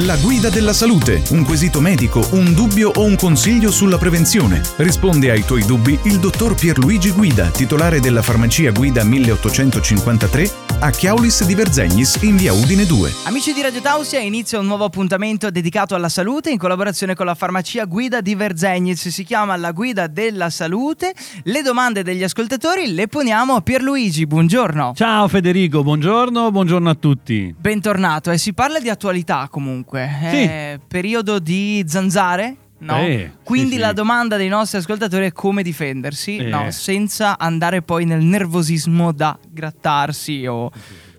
La guida della salute, un quesito medico, un dubbio o un consiglio sulla prevenzione. Risponde ai tuoi dubbi il dottor Pierluigi Guida, titolare della farmacia Guida 1853 a Chiaulis di Verzegnis in via Udine 2. Amici di Radio Tausia, inizia un nuovo appuntamento dedicato alla salute in collaborazione con la farmacia Guida di Verzegnis. Si chiama La Guida della Salute. Le domande degli ascoltatori le poniamo a Pierluigi. Buongiorno. Ciao Federico, buongiorno, buongiorno a tutti. Bentornato. E si parla di attualità comunque. Sì. È periodo di zanzare? No? Eh, Quindi sì, la sì. domanda dei nostri ascoltatori è come difendersi, Eh. no, senza andare poi nel nervosismo da grattarsi o...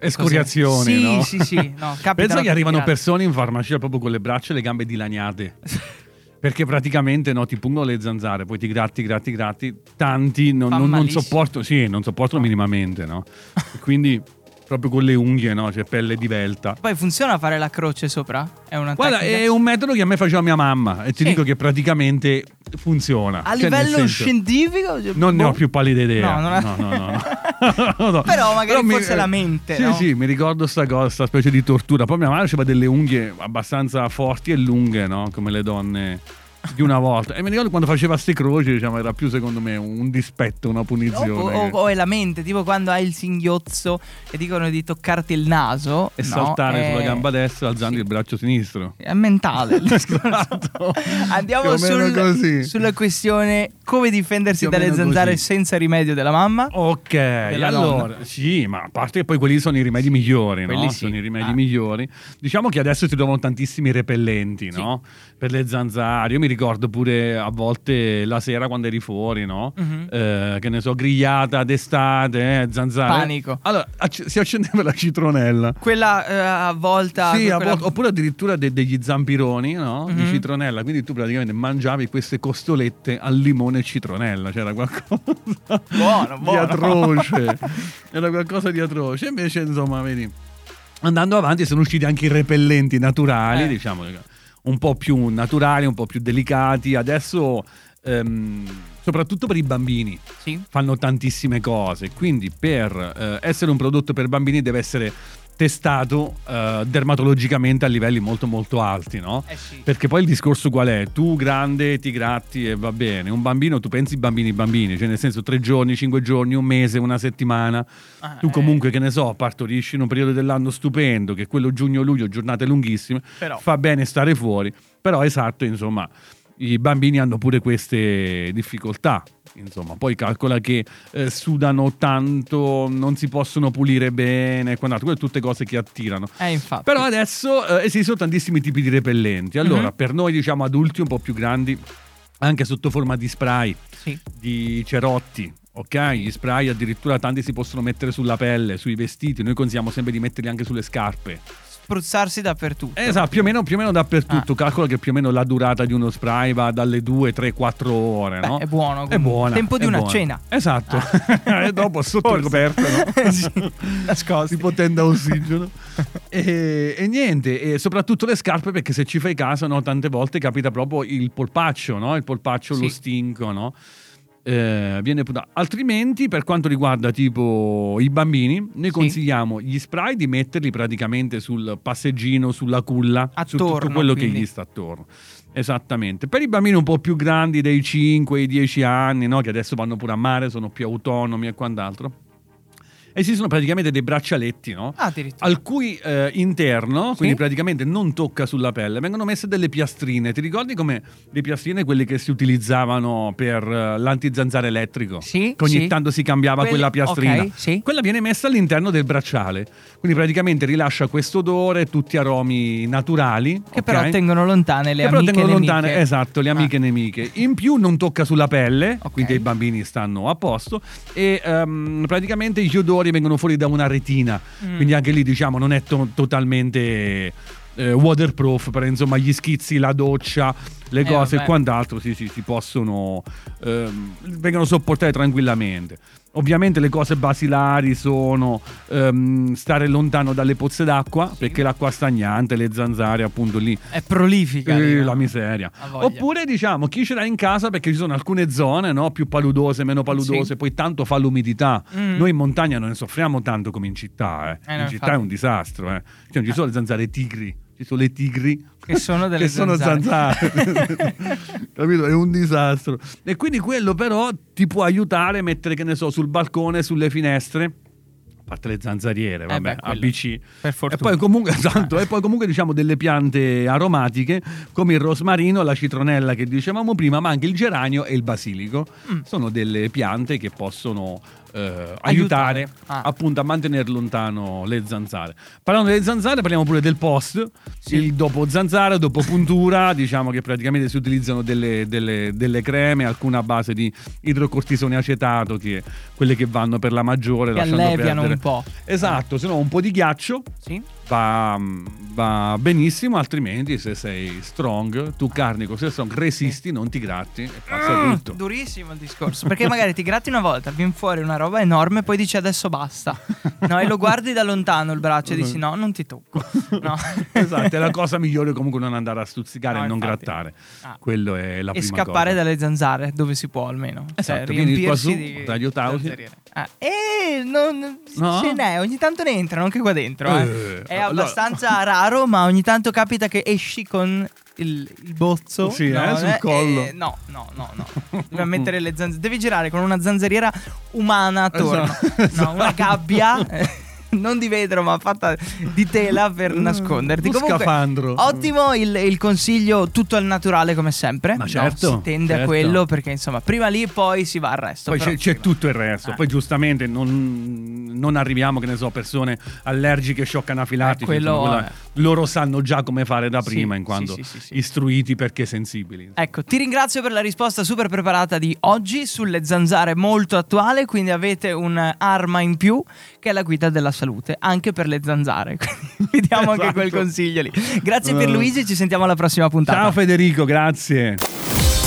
Escoriazione, Sì, no? sì, sì, no, Pensa che arrivano persone in farmacia proprio con le braccia e le gambe dilaniate. Perché praticamente no, ti pungono le zanzare, poi ti gratti, gratti, gratti. Tanti non, non, non sopportano, sì, non sopportano minimamente, no? Quindi proprio con le unghie, no? C'è pelle divelta. Poi funziona fare la croce sopra? È una Guarda, tecnica? è un metodo che a me faceva mia mamma e ti Sì. dico che praticamente funziona. A Cioè, livello senso- scientifico? Non ne boh. ho più pallida idea. No, non ha- no, no, no, no. No, no. Però magari mi- forse la mente, Sì, no? sì, mi ricordo sta cosa, sta specie di tortura. Poi mia madre aveva delle unghie abbastanza forti e lunghe, no? Come le donne di una volta. E mi ricordo quando faceva ste croci, diciamo, era più secondo me un dispetto, una punizione. O, o- o è la mente, tipo quando hai il singhiozzo e dicono di toccarti il naso E no, saltare è- sulla gamba destra alzando sì. il braccio sinistro. È mentale. Esatto. Andiamo sul- sulla questione come difendersi Più dalle zanzare così. senza rimedio della mamma. Ok, Della allora, nonna. sì, ma a parte che poi quelli sono i rimedi migliori, no? Quelli sì. Sono i rimedi Ah. migliori. Diciamo che adesso si trovano tantissimi repellenti, no? Per le zanzare. Io mi ricordo pure a volte la sera quando eri fuori, no? Mhm. Eh, che ne so, grigliata d'estate, eh, zanzare. Panico. Allora, acc- si accendeva la citronella. Quella eh, a volta. Sì, a quella- oppure addirittura de- degli zampironi no? di Mhm. citronella. Quindi tu praticamente mangiavi queste costolette al limone e citronella. C'era qualcosa Buono, di buono. atroce. Era qualcosa di atroce. Invece, insomma, vedi, andando avanti sono usciti anche i repellenti naturali, Eh. diciamo, un po' più naturali, un po' più delicati. Adesso, ehm, soprattutto per i bambini, Sì. fanno tantissime cose. Quindi, per eh, essere un prodotto per bambini, deve essere testato eh, dermatologicamente a livelli molto molto alti, no? Eh sì. Perché poi il discorso qual è? Tu grande ti gratti e va bene. Un bambino, tu pensi bambini bambini, cioè nel senso tre giorni, cinque giorni, un mese, una settimana. Ah, Tu eh, comunque, che ne so, partorisci in un periodo dell'anno stupendo, che è quello giugno-luglio, giornate lunghissime, Però. fa bene stare fuori. Però esatto, insomma, i bambini hanno pure queste difficoltà. Insomma, poi calcola che eh, sudano tanto, non si possono pulire bene, quant'altro. quelle tutte cose che attirano. Eh, infatti. Però adesso eh, esistono tantissimi tipi di repellenti. Allora, Mhm. per noi, diciamo, adulti un po' più grandi, anche sotto forma di spray, Sì. di cerotti, ok? Gli spray addirittura tanti si possono mettere sulla pelle, sui vestiti. Noi consigliamo sempre di metterli anche sulle scarpe. Spruzzarsi dappertutto. Esatto, più o meno, più o meno dappertutto. Ah. Calcola che più o meno la durata di uno spray va dalle 2, 3, 4 ore, Beh, no? è buono. È comunque. buona. Tempo di è una buona. cena. Esatto. e dopo sotto Forse. coperte, no? Sì, nascosti. tipo tenda ossigeno. e, e niente, e soprattutto le scarpe perché se ci fai caso, no, tante volte capita proprio il polpaccio, no? Il polpaccio, Sì. lo stinco, no? Eh, viene putato. Altrimenti, per quanto riguarda tipo i bambini, noi Sì. consigliamo gli spray di metterli praticamente sul passeggino, sulla culla, su tutto Attorno, quello quindi. che gli sta attorno. Esattamente. Per i bambini un po' più grandi, dei 5 ai 10 anni, no? che adesso vanno pure a mare, sono più autonomi e quant'altro. Esistono praticamente dei braccialetti, no? Ah, al cui eh, interno, quindi Sì. praticamente non tocca sulla pelle, vengono messe delle piastrine. Ti ricordi come le piastrine, quelle che si utilizzavano per eh, l'antizanzare elettrico? Sì, Che ogni sì. tanto si cambiava Quelli- quella piastrina. ok, sì. Quella viene messa all'interno del bracciale. Quindi praticamente rilascia questo odore, tutti aromi naturali. Che ok? però tengono lontane le che però amiche tengono nemiche. lontane, esatto, le amiche Ah. nemiche. In più non tocca sulla pelle, Ok. quindi i bambini stanno a posto e ehm, praticamente gli odori vengono fuori da una retina. Mm. Quindi anche lì diciamo non è to- totalmente eh, waterproof, però insomma gli schizzi, la doccia, le Eh, cose vabbè. e quant'altro sì, sì, si possono ehm, vengono sopportate tranquillamente. Ovviamente le cose basilari sono ehm, stare lontano dalle pozze d'acqua, perché l'acqua stagnante, le zanzare, appunto lì È prolifica. eh, la miseria. Oppure diciamo chi ce l'ha in casa perché ci sono alcune zone no, più paludose, meno paludose, Sì. poi tanto fa l'umidità. Mm. Noi in montagna non ne soffriamo tanto come in città. eh. Eh, in città infatti. è un disastro. Eh. Cioè, non ci sono le zanzare tigri. Ci sono le tigri che sono delle che sono zanzare. zanzare. Capito? È un disastro. E quindi quello però ti può aiutare a mettere, che ne so, sul balcone, sulle finestre parte le zanzariere, vabbè, Eh beh. ABC. Per E fortuna. poi comunque, esatto, e poi comunque diciamo delle piante aromatiche come il rosmarino, la citronella che dicevamo prima, ma anche il geranio e il basilico. Mm. Sono delle piante che possono eh, aiutare Ah. appunto a mantenere lontano le zanzare. Parlando delle zanzare, parliamo pure del post, Sì. il dopo zanzara, dopo puntura, diciamo che praticamente si utilizzano delle, delle- delle creme, alcune a base di idrocortisone acetato, che quelle che vanno per la maggiore, Che lasciando alleviano perdere- un po'. Esatto, se no un po' di ghiaccio Sì? Va, va benissimo, altrimenti se sei strong, tu carnico, se sei strong, resisti, non ti gratti e passa Mm, tutto. durissimo il discorso. Perché magari ti gratti una volta, viene fuori una roba enorme, poi dici adesso basta. No, e lo guardi da lontano il braccio e dici no, non ti tocco. No. esatto, è la cosa migliore comunque non andare a stuzzicare No, e non infatti. grattare. Ah. Quello è la e prima scappare cosa. dalle zanzare dove si può almeno. Esatto, cioè, quindi qua su, di Tausi. zanzariere. Ah, e non No? ce n'è, ogni tanto ne entrano anche qua dentro. eh. Eh, È allora- abbastanza raro, ma ogni tanto capita che esci con il, il bozzo. Sì, eh, sul eh, collo. eh, no, no, no, no. Devi mettere le zanzare. Devi girare con una zanzariera umana attorno. Esatto, No, una esatto. gabbia. eh, Non di vetro, ma fatta di tela per nasconderti. Mm, Uno Comunque, scafandro. ottimo il, il consiglio, tutto al naturale come sempre. Ma No, certo, si tende a certo. quello perché insomma, prima lì, poi si va al resto. Poi c'è, c'è tutto il resto. Eh. Poi giustamente non, non arriviamo, che ne so, persone allergiche, shock anafilattici. Eh, quello insomma, quella- loro sanno già come fare da Sì, prima, in sì, quanto sì, sì, istruiti perché sensibili. Ecco, ti ringrazio per la risposta super preparata di oggi sulle zanzare molto attuale, quindi avete un'arma in più che è la guida della salute, anche per le zanzare. Quindi vi diamo anche Esatto. quel consiglio lì. Grazie Eh. Pierluigi, ci sentiamo alla prossima puntata. Ciao Federico, grazie.